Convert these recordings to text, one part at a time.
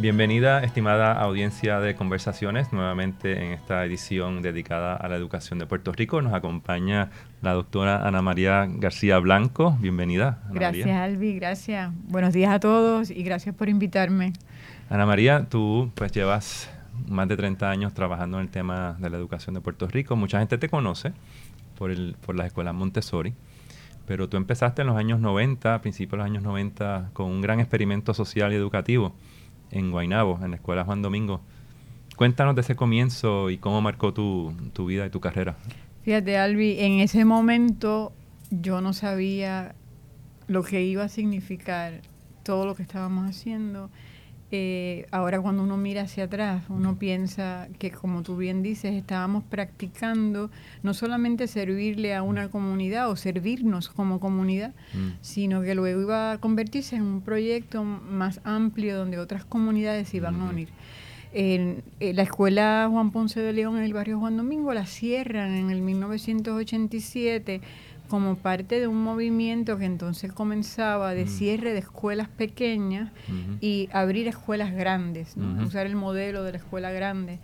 Bienvenida, estimada audiencia de conversaciones, nuevamente en esta edición dedicada a la educación de Puerto Rico. Nos acompaña la doctora Ana María García Blanco. Bienvenida. gracias, Albi, gracias. Buenos días a todos y gracias por invitarme. Ana María, tú pues llevas más de 30 años trabajando en el tema de la educación de Puerto Rico. Mucha gente te conoce por, el, por las escuelas Montessori, pero tú empezaste en los años 90, a principios de los años 90, con un gran experimento social y educativo en Guaynabo, en la Escuela Juan Domingo. Cuéntanos de ese comienzo y cómo marcó tu, tu vida y tu carrera. Fíjate, Albi, en ese momento yo no sabía lo que iba a significar todo lo que estábamos haciendo. Eh, ahora cuando uno mira hacia atrás, uno piensa que, como tú bien dices, estábamos practicando no solamente servirle a una comunidad o servirnos como comunidad, mm. sino que luego iba a convertirse en un proyecto más amplio donde otras comunidades se iban a unir. En, la escuela Juan Ponce de León en el barrio Juan Domingo la cierran en el 1987 como parte de un movimiento que entonces comenzaba de cierre de escuelas pequeñas y abrir escuelas grandes, usar el modelo de la escuela grande.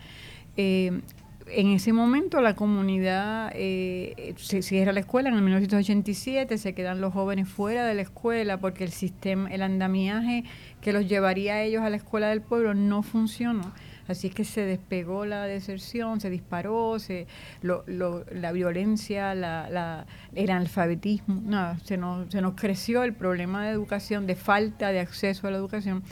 Eh, en ese momento la comunidad eh, se cierra la escuela en el 1987, se quedan los jóvenes fuera de la escuela porque el sistema, el andamiaje que los llevaría a ellos a la escuela del pueblo no funcionó. Así es que se despegó la deserción, se disparó, se, lo, la violencia, la, el analfabetismo, nada, se nos, se nos creció el problema de educación, de falta de acceso a la educación.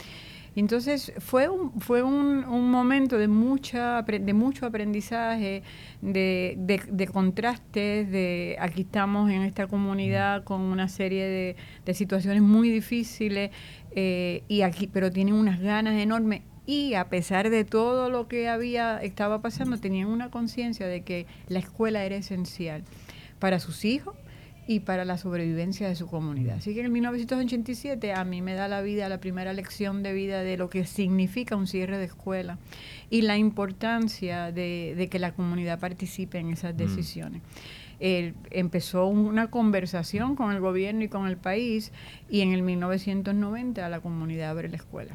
Entonces fue un, fue un, un, momento de, mucha, de mucho aprendizaje, de, de, contrastes, de aquí estamos en esta comunidad con una serie de, de situaciones muy difíciles, eh, y aquí, pero tienen unas ganas enormes y a pesar de todo lo que había estaba pasando tenían una conciencia de que la escuela era esencial para sus hijos y para la sobrevivencia de su comunidad. Así que en 1987 a mí me da la vida la primera lección de vida de lo que significa un cierre de escuela y la importancia de, que la comunidad participe en esas mm. decisiones. empezó una conversación con el gobierno y con el país y en el 1990 la comunidad abre la escuela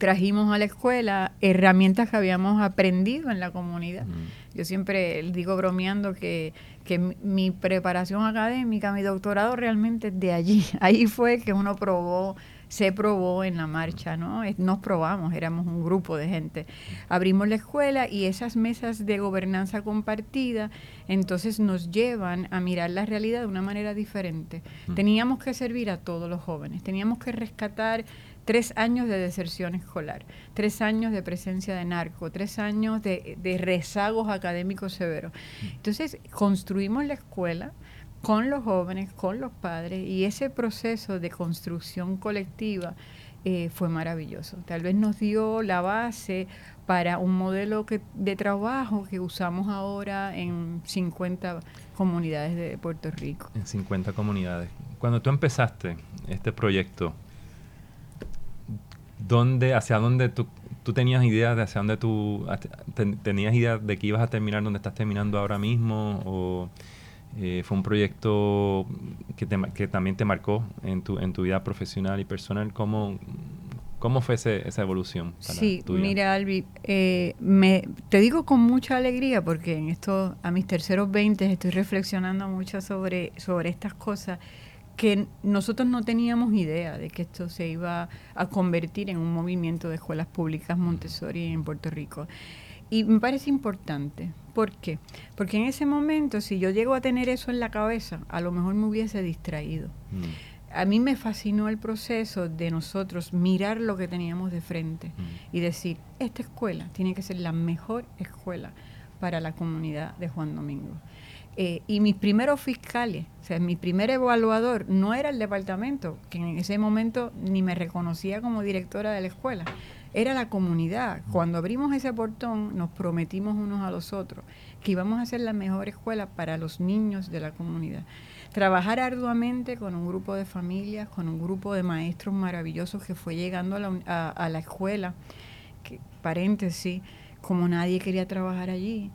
trajimos a la escuela herramientas que habíamos aprendido en la comunidad. Yo siempre digo bromeando que, que mi preparación académica, mi doctorado realmente es de allí. Ahí fue que uno probó se probó en la marcha, ¿no? Nos probamos, éramos un grupo de gente. Abrimos la escuela y esas mesas de gobernanza compartida entonces nos llevan a mirar la realidad de una manera diferente. Teníamos que servir a todos los jóvenes, teníamos que rescatar tres años de deserción escolar, tres años de presencia de narco, tres años de, rezagos académicos severos. Entonces, construimos la escuela con los jóvenes, con los padres, y ese proceso de construcción colectiva eh, fue maravilloso. Tal vez nos dio la base para un modelo de trabajo que usamos ahora en 50 comunidades de Puerto Rico. En 50 comunidades. Cuando tú empezaste este proyecto, ¿dónde, hacia dónde tú, tenías idea de hacia dónde tú tenías idea de que ibas a terminar donde estás terminando ahora mismo o eh, fue un proyecto que, que, también te marcó en tu, en tu vida profesional y personal cómo ¿Cómo fue esa evolución? sí, mira, Albi, eh, me, te digo con mucha alegría porque en esto, a mis terceros 20 estoy reflexionando mucho sobre, sobre estas cosas que nosotros no teníamos idea de que esto se iba a convertir en un movimiento de escuelas públicas Montessori en Puerto Rico. Y me parece importante. ¿Por qué? Porque en ese momento, si yo llego a tener eso en la cabeza, a lo mejor me hubiese distraído. Mm. A mí me fascinó el proceso de nosotros mirar lo que teníamos de frente mm. y decir, esta escuela tiene que ser la mejor escuela para la comunidad de Juan Domingo. Eh, y mis primeros fiscales, o sea, mi primer evaluador no era el departamento, que en ese momento ni me reconocía como directora de la escuela, era la comunidad. Cuando abrimos ese portón, nos prometimos unos a los otros que íbamos a hacer la mejor escuela para los niños de la comunidad. Trabajar arduamente con un grupo de familias, con un grupo de maestros maravillosos que fue llegando a la, a la escuela, que, paréntesis, como nadie quería trabajar allí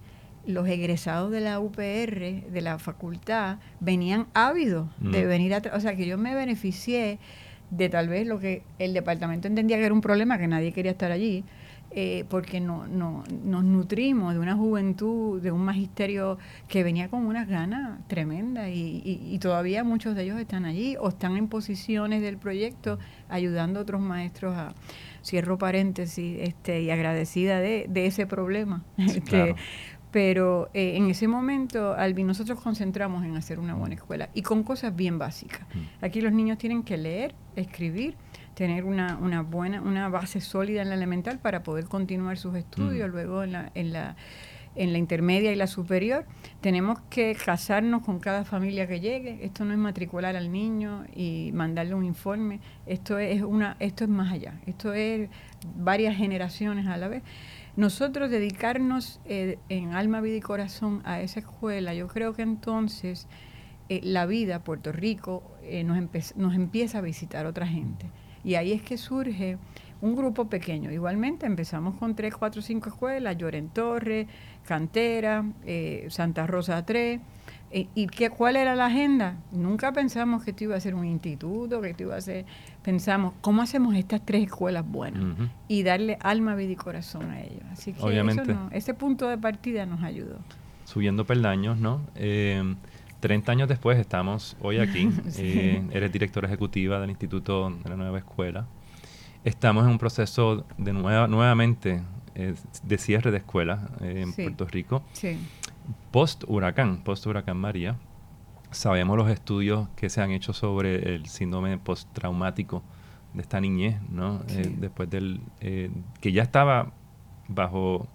los egresados de la UPR, de la facultad, venían ávidos de venir a... O sea, que yo me beneficié de tal vez lo que el departamento entendía que era un problema, que nadie quería estar allí, eh, porque no, no, nos nutrimos de una juventud, de un magisterio que venía con una ganas tremenda y, y, todavía muchos de ellos están allí o están en posiciones del proyecto ayudando a otros maestros a, cierro paréntesis, este, y agradecida de, de ese problema. Este, pero eh, en ese momento, Albi, nosotros concentramos en hacer una buena escuela y con cosas bien básicas. Mm. Aquí los niños tienen que leer, escribir, tener una, una buena, una base sólida en la elemental para poder continuar sus estudios, mm. luego en la, en la en la intermedia y la superior, tenemos que casarnos con cada familia que llegue. Esto no es matricular al niño y mandarle un informe. Esto es una, esto es más allá. Esto es varias generaciones a la vez. Nosotros dedicarnos eh, en alma, vida y corazón a esa escuela, yo creo que entonces eh, la vida, Puerto Rico, eh, nos, nos empieza a visitar otra gente. Y ahí es que surge un grupo pequeño. Igualmente empezamos con tres, cuatro, cinco escuelas, Lloren Torre, Cantera, Santa Rosa 3. ¿Y qué, cuál era la agenda? Nunca pensamos que esto iba a ser un instituto, que esto iba a ser... Pensamos, ¿cómo hacemos estas tres escuelas buenas? Y darle alma, vida y corazón a ellos. Así que Obviamente. ese punto de partida nos ayudó. Subiendo peldaños, ¿no? Eh, 30 años después estamos hoy aquí. Eh, eres directora ejecutiva del Instituto de la Nueva Escuela. Estamos en un proceso de nueva, nuevamente eh, de cierre de escuelas eh, en Puerto Rico. Sí post huracán, post huracán María, sabemos los estudios que se han hecho sobre el síndrome postraumático de esta niñez, ¿no? Eh, después del eh, que ya estaba bajo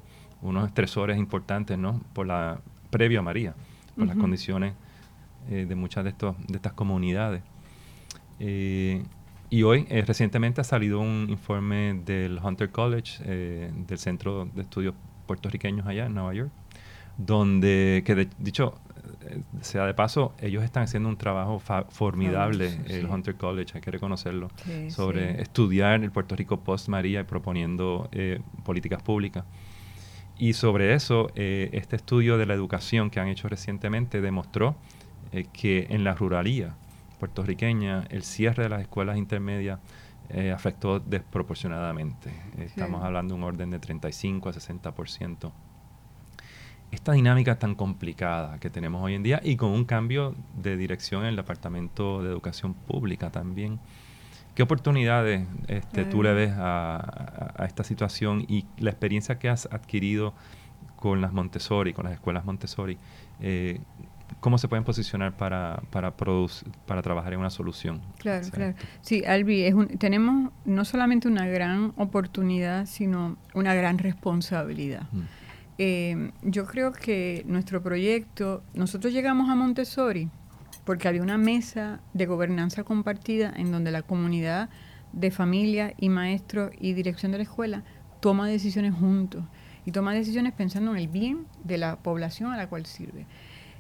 unos estresores importantes, ¿no? Por la previo a María, por las condiciones eh, de muchas de estos de estas comunidades. y hoy recientemente ha salido un informe del Hunter College, del Centro de Estudios Puertorriqueños allá en Nueva York, donde, que dicho eh, sea de paso, ellos están haciendo un trabajo formidable, el Hunter College, hay que reconocerlo, sobre estudiar el Puerto Rico post-María y proponiendo eh, políticas públicas. Y sobre eso, eh, este estudio de la educación que han hecho recientemente demostró que en la ruralía puertorriqueña el cierre de las escuelas intermedias afectó desproporcionadamente. Estamos hablando de un orden de 35 a 60% esta dinámica tan complicada que tenemos hoy en día y con un cambio de dirección en el Departamento de Educación Pública también. ¿Qué oportunidades este, tú le ves a, esta situación y la experiencia que has adquirido con las Montessori, con las escuelas Montessori? Eh, ¿Cómo se pueden posicionar para, para, para trabajar en una solución? Claro, claro. Sí, Albi, es tenemos no solamente una gran oportunidad, sino una gran responsabilidad. Mm. Eh, yo creo que nuestro proyecto, nosotros llegamos a Montessori porque había una mesa de gobernanza compartida en donde la comunidad de familia y maestros y dirección de la escuela toma decisiones juntos y toma decisiones pensando en el bien de la población a la cual sirve.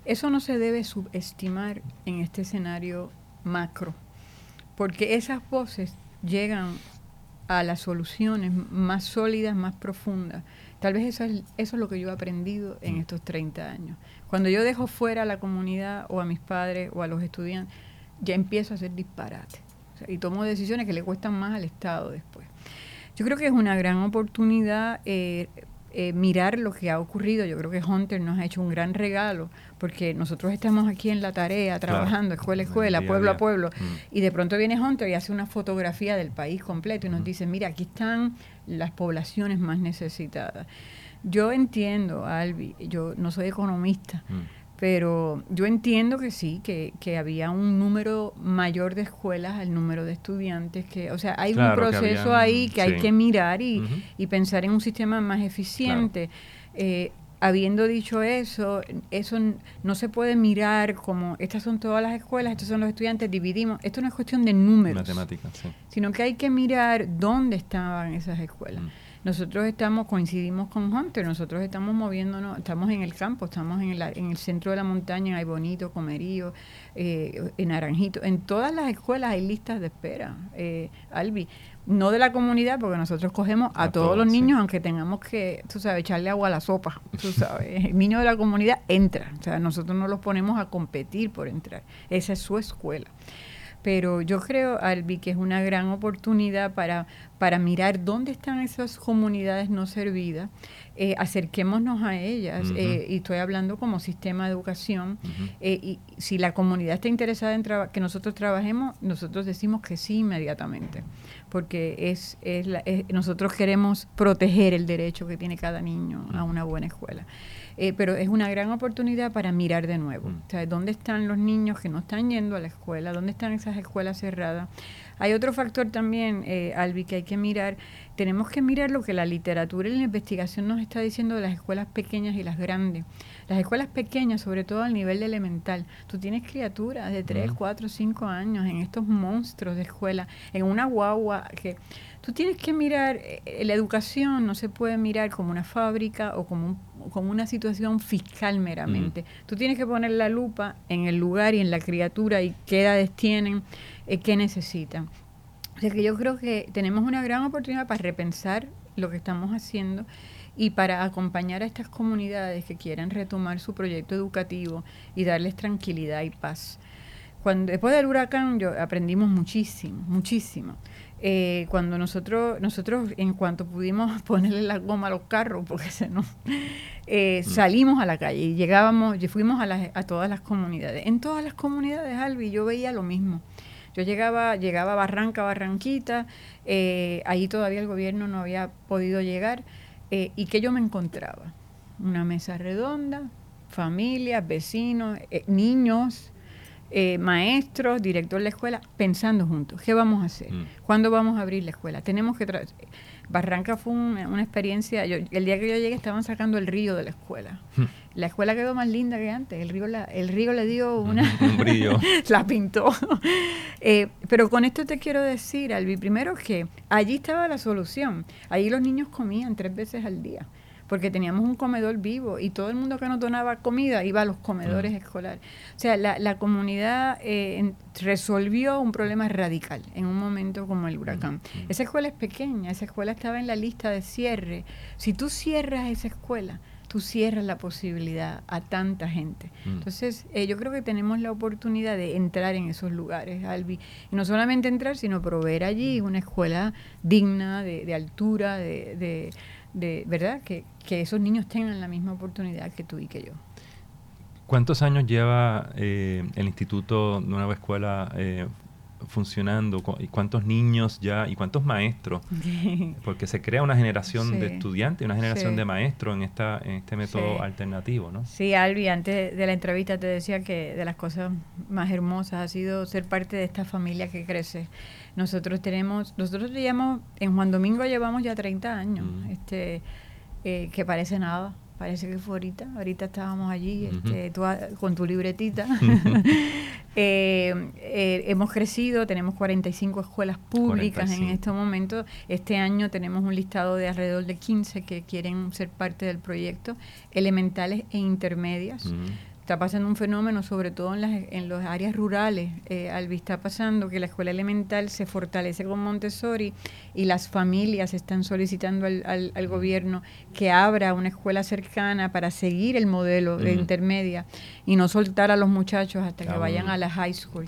Eso no se debe subestimar en este escenario macro, porque esas voces llegan a las soluciones más sólidas, más profundas. Tal vez eso es, eso es lo que yo he aprendido en mm. estos 30 años. Cuando yo dejo fuera a la comunidad o a mis padres o a los estudiantes, ya empiezo a hacer disparate. y tomo decisiones que le cuestan más al Estado después. Yo creo que es una gran oportunidad eh, eh, mirar lo que ha ocurrido. Yo creo que Hunter nos ha hecho un gran regalo, porque nosotros estamos aquí en la tarea, trabajando, escuela a escuela, pueblo a pueblo, mm. y de pronto viene Hunter y hace una fotografía del país completo y nos mm. dice, mira, aquí están las poblaciones más necesitadas. Yo entiendo, Albi, yo no soy economista, mm. Pero yo entiendo que sí, que, que, había un número mayor de escuelas al número de estudiantes, que, o sea, hay un proceso ahí que hay que mirar y, y, pensar en un sistema más eficiente. Eh, habiendo dicho eso, eso no se puede mirar como estas son todas las escuelas, estos son los estudiantes, dividimos. Esto no es cuestión de números, Matemáticas, sí. sino que hay que mirar dónde estaban esas escuelas. Mm. Nosotros estamos, coincidimos con Hunter, nosotros estamos moviéndonos, estamos en el campo, estamos en, en el centro de la montaña, hay Bonito, Comerío, eh, en Naranjito. En todas las escuelas hay listas de espera, eh, Albi. No de la comunidad, porque nosotros cogemos a, todos, los niños, aunque tengamos que, tú sabes, echarle agua a la sopa, tú sabes. El niño de la comunidad entra, o sea, nosotros no los ponemos a competir por entrar. Esa es su escuela Pero yo creo, Albi, que es una gran oportunidad para, para mirar dónde están esas comunidades no servidas, eh, acerquémonos a ellas. Eh, y estoy hablando como sistema de educación. Eh, y si la comunidad está interesada en que nosotros trabajemos, nosotros decimos que sí inmediatamente, porque es, es, nosotros queremos proteger el derecho que tiene cada niño a una buena escuela. Eh, pero es una gran oportunidad para mirar de nuevo. Mm. O sea, ¿dónde están los niños que no están yendo a la escuela? ¿Dónde están esas escuelas cerradas? Hay otro factor también, eh, Albi, que hay que mirar. Tenemos que mirar lo que la literatura y la investigación nos está diciendo de las escuelas pequeñas y las grandes. Las escuelas pequeñas, sobre todo al nivel elemental, tú tienes criaturas de 3, 4, 5 años en estos monstruos de escuela, en una guagua que tú tienes que mirar, eh, la educación no se puede mirar como una fábrica o como, como una situación fiscal meramente. Tú tienes que poner la lupa en el lugar y en la criatura y qué edades tienen, eh, qué necesitan. O sea que yo creo que tenemos una gran oportunidad para repensar lo que estamos haciendo y para acompañar a estas comunidades que quieran retomar su proyecto educativo y darles tranquilidad y paz. Cuando, después del huracán yo aprendimos muchísimo, muchísimo. Eh, cuando nosotros, nosotros en cuanto pudimos ponerle la goma a los carros, porque se no, eh, mm. salimos a la calle y llegábamos, y fuimos a, las, a todas las comunidades. En todas las comunidades, Albi, yo veía lo mismo. Yo llegaba, llegaba a Barranca, Barranquita, eh, ahí todavía el gobierno no había podido llegar, eh, y que yo me encontraba. Una mesa redonda, familias, vecinos, eh, niños, eh, maestros, director de la escuela, pensando juntos, ¿qué vamos a hacer? Mm. ¿Cuándo vamos a abrir la escuela? Tenemos que... Barranca fue una, experiencia, el día que yo llegué estaban sacando el río de la escuela. Hmm. La escuela quedó más linda que antes, el río, la, el río le dio una... un brillo. la pintó. Eh, pero con esto te quiero decir, Albi, primero que allí estaba la solución. Allí los niños comían tres veces al día porque teníamos un comedor vivo y todo el mundo que no donaba comida iba a los comedores escolares. O sea, la, la comunidad eh, resolvió un problema radical en un momento como el huracán. Esa escuela es pequeña, esa escuela estaba en la lista de cierre. Si tú cierras esa escuela, tú cierras la posibilidad a tanta gente. Mm. Entonces, eh, yo creo que tenemos la oportunidad de entrar en esos lugares, Albi. Y no solamente entrar, sino proveer allí una escuela digna, de, de altura, de, de verdad, que, que esos niños tengan la misma oportunidad que tú y que yo. ¿Cuántos años lleva eh, el Instituto Nueva Escuela eh, funcionando? ¿Y cuántos niños ya y cuántos maestros? Porque se crea una generación de estudiantes, una generación de maestros en, esta, en este método alternativo, ¿no? Sí, Albi, antes de la entrevista te decía que de las cosas más hermosas ha sido ser parte de esta familia que crece. Nosotros tenemos, nosotros llevamos, en Juan Domingo llevamos ya 30 años, mm. este, eh, que parece nada, parece que fue ahorita, ahorita estábamos allí este, con tu libretita. Eh, eh, hemos crecido, tenemos 45 escuelas públicas en este momento. Este año tenemos un listado de alrededor de 15 que quieren ser parte del proyecto, elementales e intermedias está pasando un fenómeno, sobre todo en las en los áreas rurales. Eh, Albi está pasando que la escuela elemental se fortalece con Montessori y las familias están solicitando al, al, gobierno que abra una escuela cercana para seguir el modelo de intermedia y no soltar a los muchachos hasta que vayan a la high school.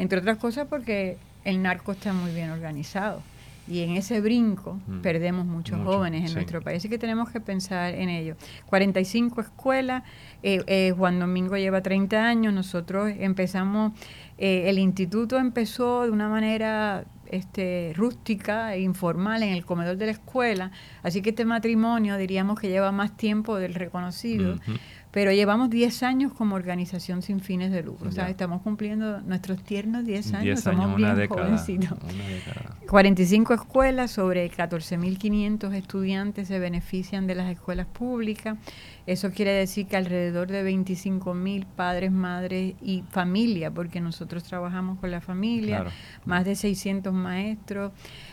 Entre otras cosas porque el narco está muy bien organizado y en ese brinco mm. perdemos muchos jóvenes en nuestro país. Así que tenemos que pensar en ello. 45 escuelas, eh, eh, Juan Domingo lleva 30 años, nosotros empezamos, eh, el instituto empezó de una manera este, rústica e informal en el comedor de la escuela, así que este matrimonio diríamos que lleva más tiempo del reconocido pero llevamos 10 años como organización sin fines de lucro. O sea, estamos cumpliendo nuestros tiernos 10 años, somos bien jovencitos. 45 escuelas, sobre 14.500 estudiantes se benefician de las escuelas públicas. Eso quiere decir que alrededor de 25.000 padres, madres y familia, porque nosotros trabajamos con la familia, más de 600 maestros,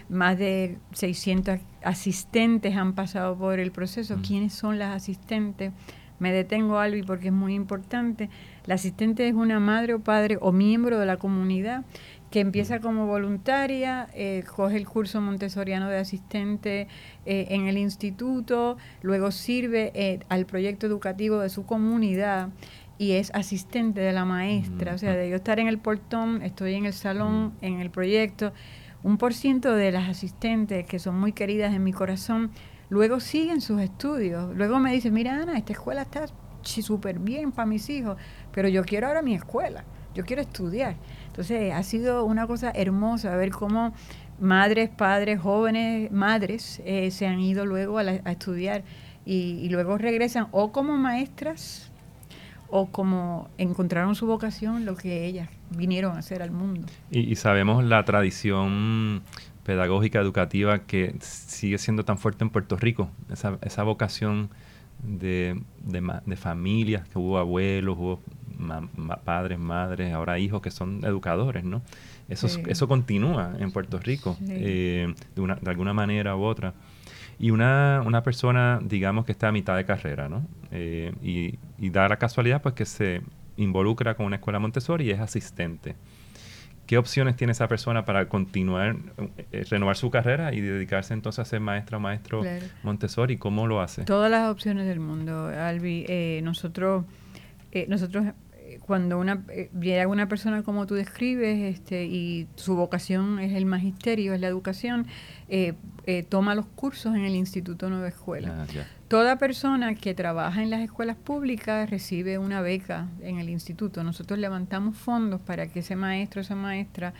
más de 600 asistentes han pasado por el proceso. ¿Quiénes son las asistentes? Me detengo, Albi, porque es muy importante. La asistente es una madre o padre o miembro de la comunidad que empieza como voluntaria, eh, coge el curso montessoriano de asistente eh, en el instituto, luego sirve eh, al proyecto educativo de su comunidad y es asistente de la maestra. O sea, de yo estar en el portón, estoy en el salón, en el proyecto. Un por ciento de las asistentes, que son muy queridas en mi corazón, luego siguen sus estudios. Luego me dicen, mira Ana, esta escuela está súper bien para mis hijos, pero yo quiero ahora mi escuela, yo quiero estudiar. Entonces ha sido una cosa hermosa ver cómo madres, padres, jóvenes, madres eh, se han ido luego a, estudiar y, luego regresan o como maestras o como encontraron su vocación, lo que ellas vinieron a hacer al mundo. Y, sabemos la tradición pedagógica, educativa que sigue siendo tan fuerte en Puerto Rico, esa, esa vocación de, de, familias, que hubo abuelos, hubo padres, madres, ahora hijos que son educadores, ¿no? Eso, eso continúa en Puerto Rico, eh, de, una, de alguna manera u otra. Y una, una persona, digamos, que está a mitad de carrera, ¿no? Eh, y, y da la casualidad, pues, que se involucra con una escuela Montessori y es asistente. ¿Qué opciones tiene esa persona para continuar, eh, renovar su carrera y dedicarse entonces a ser maestra o maestro Montessori? ¿Cómo lo hace? Todas las opciones del mundo, Albi. Eh, nosotros, eh, nosotros cuando una llega una persona como tú describes este, y su vocación es el magisterio, es la educación, toma los cursos en el Instituto Nueva Escuela. Ah, Toda persona que trabaja en las escuelas públicas recibe una beca en el instituto. Nosotros levantamos fondos para que ese maestro, esa maestra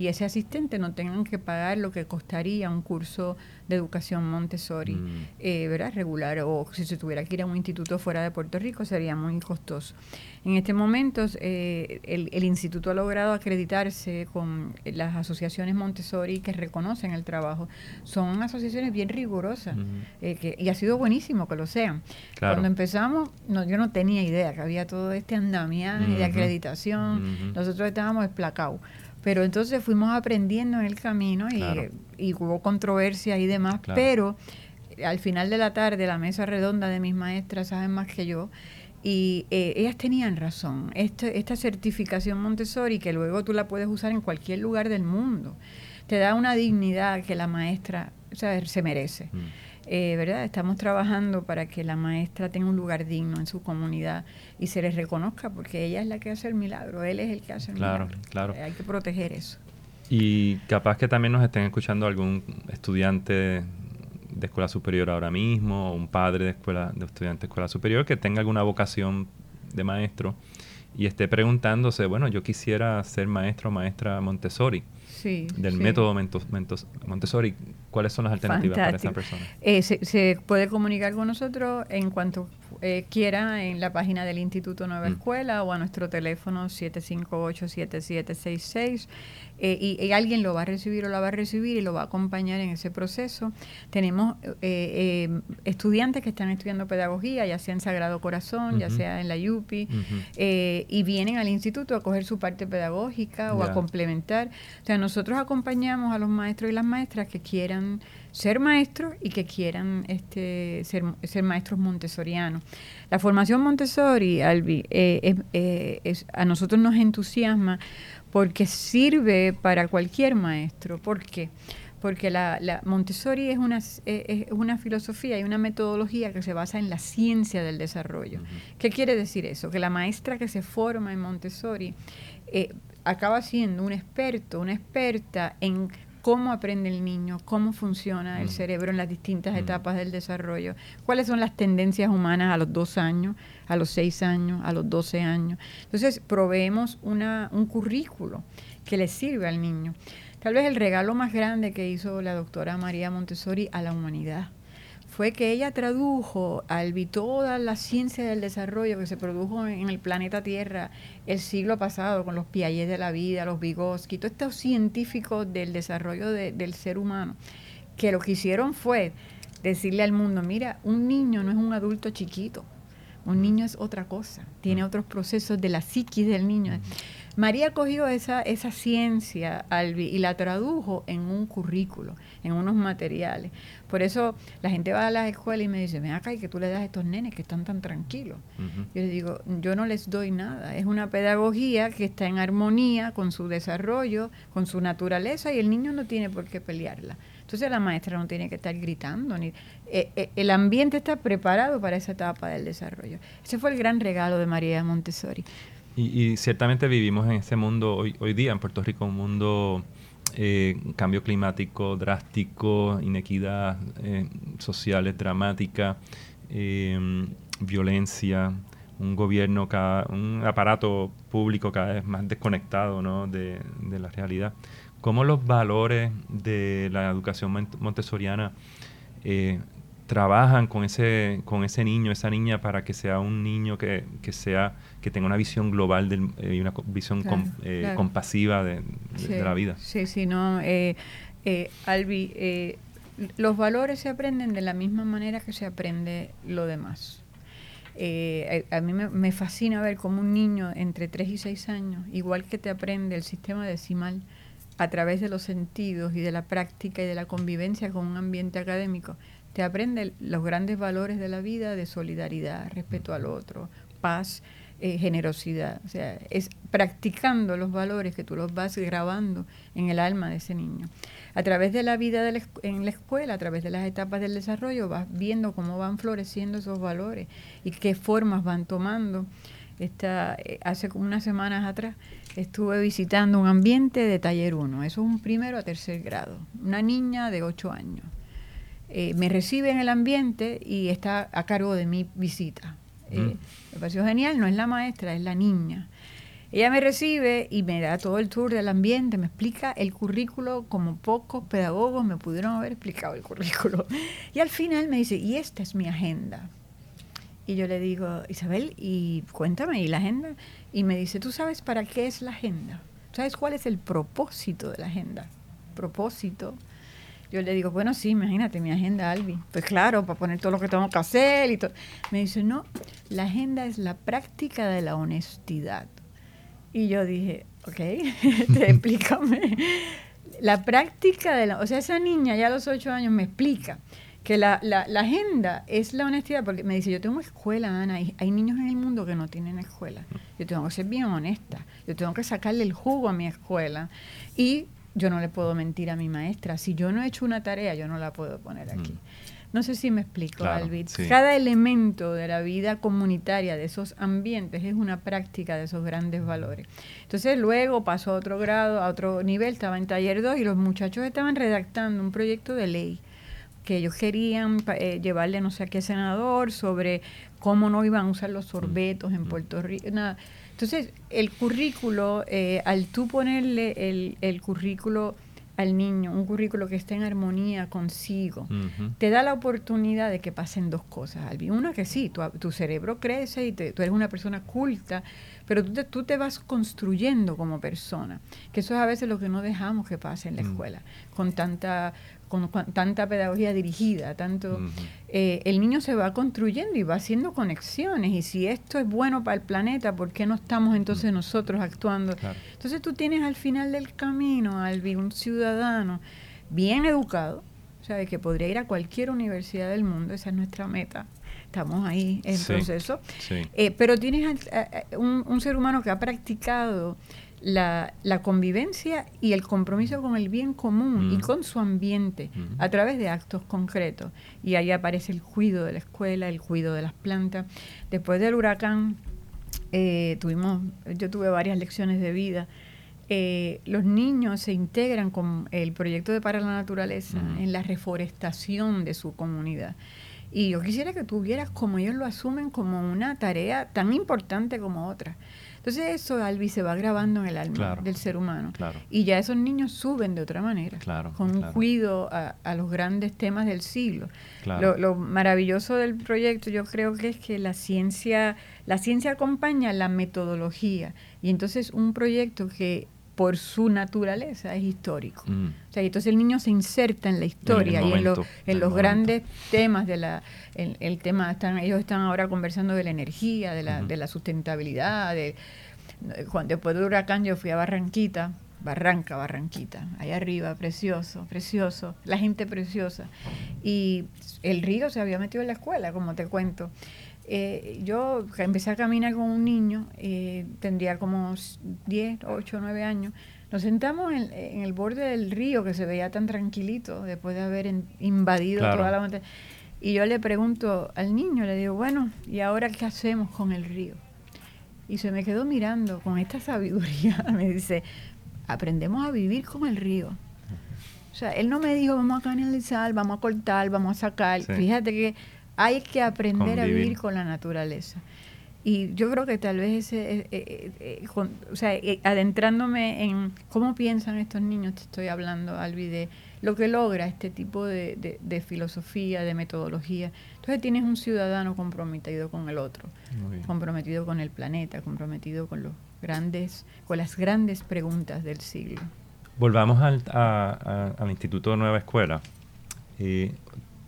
y ese asistente no tengan que pagar lo que costaría un curso de educación Montessori, mm. eh, ¿verdad? Regular, o si se tuviera que ir a un instituto fuera de Puerto Rico sería muy costoso. En este momento eh, el, instituto ha logrado acreditarse con las asociaciones Montessori que reconocen el trabajo. Son asociaciones bien rigurosas eh, y ha sido buenísimo que lo sean. Cuando empezamos, no, yo no tenía idea que había todo este andamiaje de acreditación. Nosotros estábamos desplacados. Pero entonces fuimos aprendiendo en el camino y, hubo controversia y demás, pero al final de la tarde la mesa redonda de mis maestras saben más que yo y eh, ellas tenían razón. Este, esta certificación Montessori, que luego tú la puedes usar en cualquier lugar del mundo, te da una dignidad que la maestra se merece. Mm. Eh, ¿verdad? Estamos trabajando para que la maestra tenga un lugar digno en su comunidad y se les reconozca, porque ella es la que hace el milagro, él es el que hace el claro, milagro. Claro, Hay que proteger eso. Y capaz que también nos estén escuchando algún estudiante de escuela superior ahora mismo, o un padre de escuela de estudiante de escuela superior que tenga alguna vocación de maestro y esté preguntándose, bueno, yo quisiera ser maestro o maestra Montessori del método Montessori, ¿cuáles son las alternativas para esa persona? Eh, se, puede comunicar con nosotros en cuanto eh, quiera en la página del Instituto Nueva mm. Escuela o a nuestro teléfono 758-7766 eh, y, alguien lo va a recibir o la va a recibir y lo va a acompañar en ese proceso. Tenemos estudiantes que están estudiando pedagogía, ya sea en Sagrado Corazón, ya sea en la YUPI, y vienen al instituto a coger su parte pedagógica o a complementar. O sea, nosotros acompañamos a los maestros y las maestras que quieran ser maestros y que quieran este, ser, ser maestros montessorianos. La formación Montessori, Albi, eh, eh, a nosotros nos entusiasma porque sirve para cualquier maestro. ¿Por qué? Porque la, Montessori es una, es una filosofía y una metodología que se basa en la ciencia del desarrollo. ¿Qué quiere decir eso? Que la maestra que se forma en Montessori eh, acaba siendo un experto, una experta en cómo aprende el niño, cómo funciona el mm. cerebro en las distintas mm. etapas del desarrollo, cuáles son las tendencias humanas a los dos años, a los seis años, a los doce años. Entonces, proveemos una, un currículo que le sirve al niño. Tal vez el regalo más grande que hizo la doctora María Montessori a la humanidad fue que ella tradujo al toda la ciencia del desarrollo que se produjo en el planeta Tierra el siglo pasado con los Piaget de la vida, los Vygotsky, todos estos científicos del desarrollo del ser humano, que lo que hicieron fue decirle al mundo, mira, un niño no es un adulto chiquito, un niño es otra cosa, tiene otros procesos de la psiquis del niño. María cogió esa, esa ciencia, Albi, y la tradujo en un currículo, en unos materiales. Por eso la gente va a las escuelas y me dice, ven acá y que tú le das a estos nenes que están tan tranquilos. Yo les digo, yo no les doy nada. Es una pedagogía que está en armonía con su desarrollo, con su naturaleza y el niño no tiene por qué pelearla. Entonces la maestra no tiene que estar gritando, ni eh, eh, el ambiente está preparado para esa etapa del desarrollo. Ese fue el gran regalo de María Montessori. Y, ciertamente vivimos en ese mundo hoy, hoy día en Puerto Rico, un mundo eh, cambio climático drástico, inequidad eh, sociales dramática, violencia, un gobierno, cada, un aparato público cada vez más desconectado ¿no? de, de, la realidad. ¿Cómo los valores de la educación montessoriana eh, trabajan con ese, con ese niño, esa niña, para que sea un niño que, que sea, que tenga una visión global eh, y una visión eh, compasiva de, la vida? Sí, sí, no. Albi, los valores se aprenden de la misma manera que se aprende lo demás. Eh, a, mí me, fascina ver cómo un niño entre 3 y 6 años, igual que te aprende el sistema decimal a través de los sentidos y de la práctica y de la convivencia con un ambiente académico, te aprende los grandes valores de la vida de solidaridad, respeto al otro, paz, eh, generosidad. O sea, es practicando los valores que tú los vas grabando en el alma de ese niño. A través de la vida en la escuela, a través de las etapas del desarrollo, vas viendo cómo van floreciendo esos valores y qué formas van tomando. Esta, eh, hace como unas semanas atrás estuve visitando un ambiente de taller 1, eso es un primero a tercer grado, una niña de 8 años. Eh, me recibe en el ambiente y está a cargo de mi visita. Eh, me pareció genial, no es la maestra, es la niña. Ella me recibe y me da todo el tour del ambiente, me explica el currículo como pocos pedagogos me pudieron haber explicado el currículo. Y al final me dice, y esta es mi agenda. Y yo le digo, Isabel, y cuéntame, ¿y la agenda? Y me dice, ¿tú sabes para qué es la agenda? ¿Sabes cuál es el propósito de la agenda? Propósito yo le digo, bueno, sí, imagínate mi agenda, Albi. Pues claro, para poner todo lo que tengo que hacer y todo. Me dice, no, la agenda es la práctica de la honestidad. Y yo dije, ok, te explícame. la práctica de la... O sea, esa niña ya a los ocho años me explica que la, la, la, agenda es la honestidad, porque me dice, yo tengo escuela, Ana, y hay niños en el mundo que no tienen escuela. Yo tengo que ser bien honesta, yo tengo que sacarle el jugo a mi escuela. Y yo no le puedo mentir a mi maestra. Si yo no he hecho una tarea, yo no la puedo poner aquí. No sé si me explico, claro, Cada elemento de la vida comunitaria de esos ambientes es una práctica de esos grandes valores. Entonces luego pasó a otro grado, a otro nivel, estaba en taller 2 y los muchachos estaban redactando un proyecto de ley que ellos querían eh, llevarle no sé a qué senador sobre cómo no iban a usar los sorbetos en Puerto Rico. Nada. Entonces, el currículo, eh, al tú ponerle el, el, currículo al niño, un currículo que esté en armonía consigo, te da la oportunidad de que pasen dos cosas, Albi. Una que sí, tu, tu cerebro crece y tú eres una persona culta, pero tú te, tú te vas construyendo como persona, que eso es a veces lo que no dejamos que pase en la mm. escuela, con tanta con, tanta pedagogía dirigida, tanto eh, el niño se va construyendo y va haciendo conexiones y si esto es bueno para el planeta, ¿por qué no estamos entonces nosotros actuando? Entonces tú tienes al final del camino, Albi, un ciudadano bien educado, ¿sabes? que podría ir a cualquier universidad del mundo, esa es nuestra meta. Estamos ahí en proceso. Eh, pero tienes un, un ser humano que ha practicado la, la, convivencia y el compromiso con el bien común y mm. con su ambiente mm. a través de actos concretos. Y ahí aparece el cuidado de la escuela, el cuidado de las plantas. Después del huracán, eh, tuvimos, yo tuve varias lecciones de vida. Eh, los niños se integran con el proyecto de Para la Naturaleza mm. en la reforestación de su comunidad. Y yo quisiera que tú vieras cómo ellos lo asumen como una tarea tan importante como otra. Entonces eso, Albi, se va grabando en el alma del ser humano. Y ya esos niños suben de otra manera, con un cuidado a, los grandes temas del siglo. Lo, lo, maravilloso del proyecto yo creo que es que la ciencia, la ciencia acompaña la metodología. Y entonces un proyecto que por su naturaleza es histórico. Mm. O sea, entonces el niño se inserta en la historia y en, los grandes temas de la, el, tema, están, ellos están ahora conversando de la energía, de la, de la sustentabilidad, de, cuando, después del huracán yo fui a Barranquita, Barranca, Barranquita, ahí arriba, precioso, precioso, la gente preciosa. Y el río se había metido en la escuela, como te cuento. Eh, yo empecé a caminar con un niño, eh, tendría como 10, 8, 9 años. Nos sentamos en, el borde del río que se veía tan tranquilito después de haber invadido toda la montaña. Y yo le pregunto al niño, le digo, bueno, ¿y ahora qué hacemos con el río? Y se me quedó mirando con esta sabiduría. Me dice, aprendemos a vivir con el río. O sea, él no me dijo, vamos a canalizar, vamos a cortar, vamos a sacar. Fíjate que hay que aprender a vivir con la naturaleza. Y yo creo que tal vez ese, eh, eh, eh, o sea, adentrándome en cómo piensan estos niños, te estoy hablando, Albi, de lo que logra este tipo de, de, filosofía, de metodología. Entonces tienes un ciudadano comprometido con el otro, comprometido con el planeta, comprometido con los grandes, con las grandes preguntas del siglo. Volvamos al, al Instituto Nueva Escuela.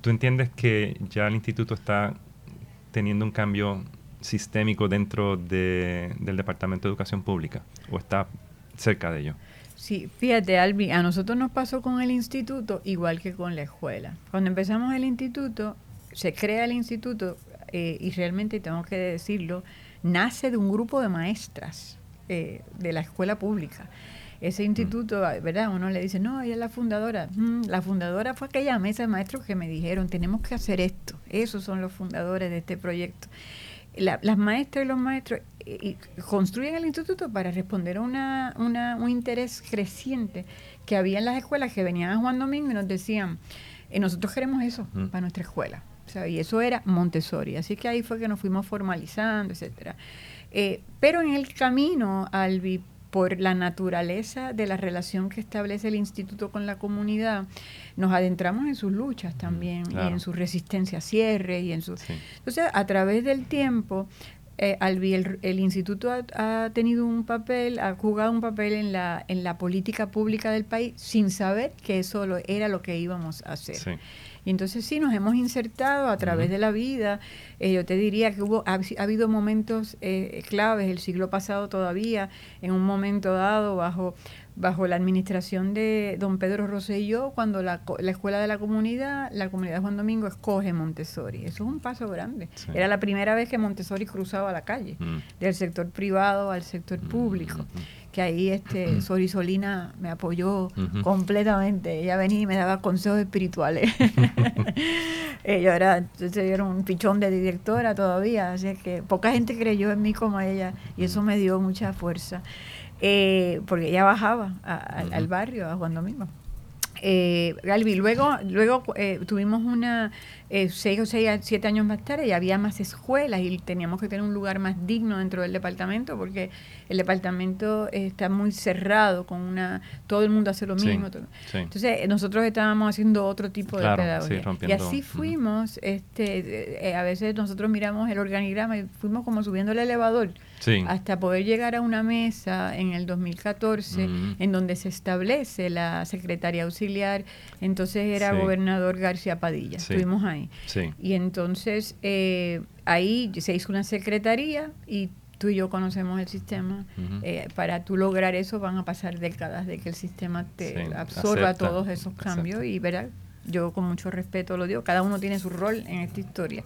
¿Tú entiendes que ya el instituto está teniendo un cambio sistémico dentro de, del Departamento de Educación Pública o está cerca de ello? Sí, fíjate, Albi, a nosotros nos pasó con el instituto igual que con la escuela. Cuando empezamos el instituto, se crea el instituto eh, y realmente tengo que decirlo, nace de un grupo de maestras eh, de la escuela pública ese instituto, ¿verdad? Uno le dice, no, ella es la fundadora. Mm, la fundadora fue aquella mesa de maestros que me dijeron, tenemos que hacer esto. Esos son los fundadores de este proyecto. las maestras y los maestros eh, construyen el instituto para responder a una, un interés creciente que había en las escuelas que venían a Juan Domingo y nos decían, eh, nosotros queremos eso para nuestra escuela. y eso era Montessori. Así que ahí fue que nos fuimos formalizando, etcétera. Eh, pero en el camino, Albi, por la naturaleza de la relación que establece el instituto con la comunidad, nos adentramos en sus luchas también, y en su resistencia a cierre y en su... Entonces, a través del tiempo, eh, el, instituto ha, tenido un papel, ha jugado un papel en la, en la política pública del país sin saber que eso era lo que íbamos a hacer. Y entonces sí, nos hemos insertado a través de la vida. Eh, yo te diría que hubo ha, habido momentos eh, claves el siglo pasado todavía, en un momento dado, bajo bajo la administración de don Pedro Rosselló, cuando la, la, escuela de la comunidad, la comunidad de Juan Domingo escoge Montessori. Eso es un paso grande. Era la primera vez que Montessori cruzaba la calle, mm. del sector privado al sector mm, público. Mm, que ahí este Sori Solina me apoyó completamente. Ella venía y me daba consejos espirituales. ella era, entonces era un pichón de directora todavía, así que poca gente creyó en mí como ella y eso me dio mucha fuerza. Eh, porque ella bajaba al barrio, a Juan Domingo. Eh, Galvi, luego, luego eh, tuvimos una, eh, seis o seis, siete años más tarde, y había más escuelas y teníamos que tener un lugar más digno dentro del departamento porque el departamento está muy cerrado, con una todo el mundo hace lo mismo. Entonces, nosotros estábamos haciendo otro tipo de pedagogía. y así fuimos, este, a veces nosotros miramos el organigrama y fuimos como subiendo el elevador hasta poder llegar a una mesa en el 2014 en donde se establece la Secretaría Auxiliar, entonces era gobernador García Padilla, estuvimos ahí. Y entonces eh, ahí se hizo una secretaría y tú y yo conocemos el sistema. Eh, para tú lograr eso van a pasar décadas de que el sistema te absorba todos esos cambios y verá, yo con mucho respeto lo digo, cada uno tiene su rol en esta historia.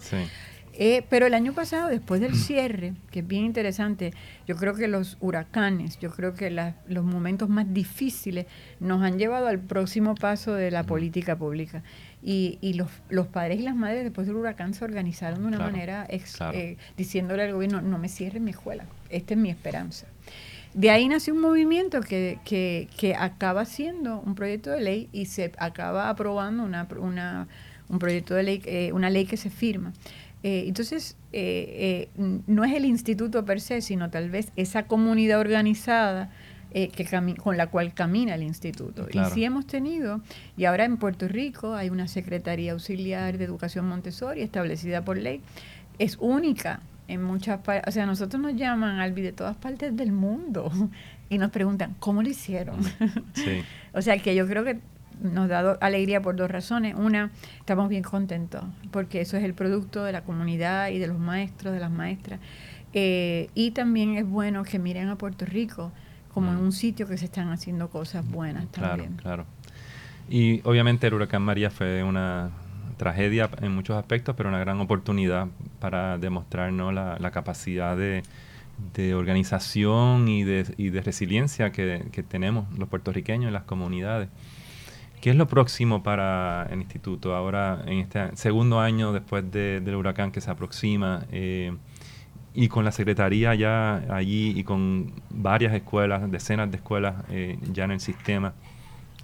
Eh, pero el año pasado, después del cierre, que es bien interesante, yo creo que los huracanes, yo creo que los momentos más difíciles nos han llevado al próximo paso de la política pública. Y, y los, los, padres y las madres después del huracán se organizaron de una manera eh, diciéndole al gobierno, no me cierren mi escuela, esta es mi esperanza. De ahí nació un movimiento que, que, que acaba siendo un proyecto de ley y se acaba aprobando una, una un proyecto de ley, eh, una ley que se firma eh, entonces, eh, eh, no es el instituto per se, sino tal vez esa comunidad organizada que con la cual camina el instituto. Y sí hemos tenido, y ahora en Puerto Rico hay una Secretaría Auxiliar de Educación Montessori establecida por ley. Es única en muchas partes. O sea, nosotros nos llaman, Albi, de todas partes del mundo y nos preguntan, ¿cómo lo hicieron? o sea, que yo creo que nos da alegría por dos razones. Una, estamos bien contentos porque eso es el producto de la comunidad y de los maestros, de las maestras. Eh, y también es bueno que miren a Puerto Rico como en un sitio que se están haciendo cosas buenas también. Claro, claro. Y obviamente el huracán María fue una tragedia en muchos aspectos, pero una gran oportunidad para demostrarnos la, la capacidad de, de organización y de, y de resiliencia que, que, tenemos los puertorriqueños en las comunidades. ¿Qué es lo próximo para el instituto ahora en este segundo año después de, del huracán que se aproxima eh, y con la secretaría ya allí y con varias escuelas, decenas de escuelas eh, ya en el sistema?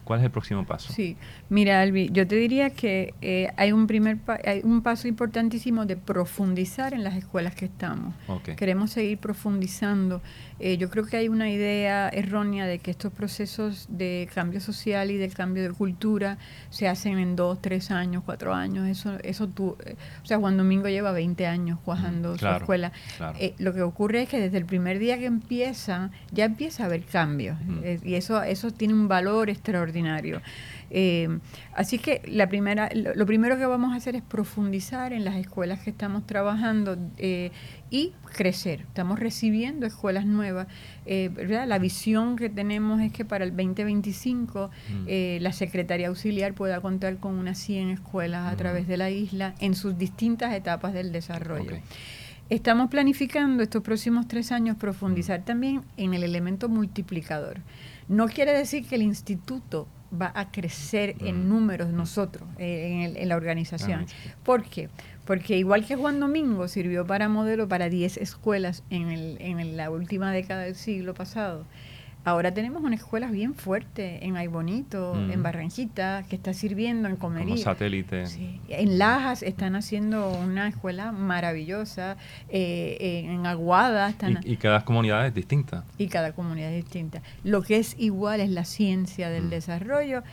¿Cuál es el próximo paso? Sí, mira, Albi, yo te diría que eh, hay un primer hay un paso importantísimo de profundizar en las escuelas que estamos. Queremos seguir profundizando. Eh, yo creo que hay una idea errónea de que estos procesos de cambio social y de cambio de cultura se hacen en dos, tres años, cuatro años. Eso, eso tú, eh, o sea, Juan Domingo lleva 20 años cuajando su escuela. lo que ocurre es que desde el primer día que empieza, ya empieza a haber cambios. y eso, eso tiene un valor extraordinario eh, así que la primera, lo, primero que vamos a hacer es profundizar en las escuelas que estamos trabajando eh, y crecer. Estamos recibiendo escuelas nuevas. Eh, la visión que tenemos es que para el 2025 mm. la Secretaría Auxiliar pueda contar con unas 100 escuelas a través de la isla en sus distintas etapas del desarrollo. Estamos planificando estos próximos tres años profundizar mm. también en el elemento multiplicador. No quiere decir que el instituto va a crecer en mm. números nosotros, eh, en, la organización. Ah, ¿Por qué? Porque igual que Juan Domingo sirvió para modelo para 10 escuelas en, el, en la última década del siglo pasado, Ahora tenemos una escuela bien fuerte en Aybonito, en mm. Barranquita, que está sirviendo en comería. Como satélite. En Lajas están haciendo una escuela maravillosa, eh, en Aguada están... Y, cada comunidad es distinta. Y cada comunidad es distinta. Lo que es igual es la ciencia del mm. desarrollo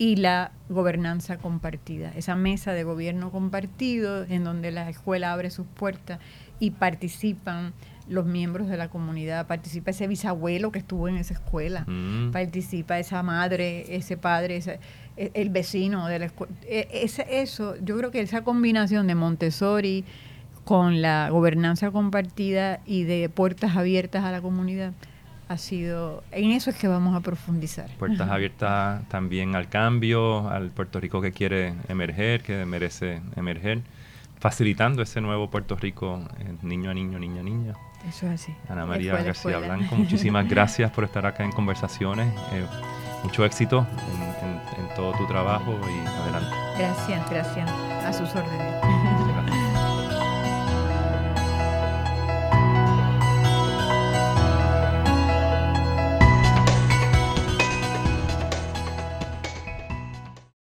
y la gobernanza compartida, esa mesa de gobierno compartido en donde la escuela abre sus puertas y participan los miembros de la comunidad, participa ese bisabuelo que estuvo en esa escuela, mm. participa esa madre, ese padre, ese, e, el vecino de la escuela. Eso, yo creo que esa combinación de Montessori con la gobernanza compartida y de puertas abiertas a la comunidad ha sido, en eso es que vamos a profundizar. Puertas abiertas también al cambio, al Puerto Rico que quiere emerger, que merece emerger, facilitando ese nuevo Puerto Rico, eh, niño a niño, niña a niña. Eso es así. Ana María García Blanco, muchísimas gracias por estar acá en Conversaciones. Eh, mucho éxito en, en todo tu trabajo y adelante. Gracias, gracias. A sus órdenes.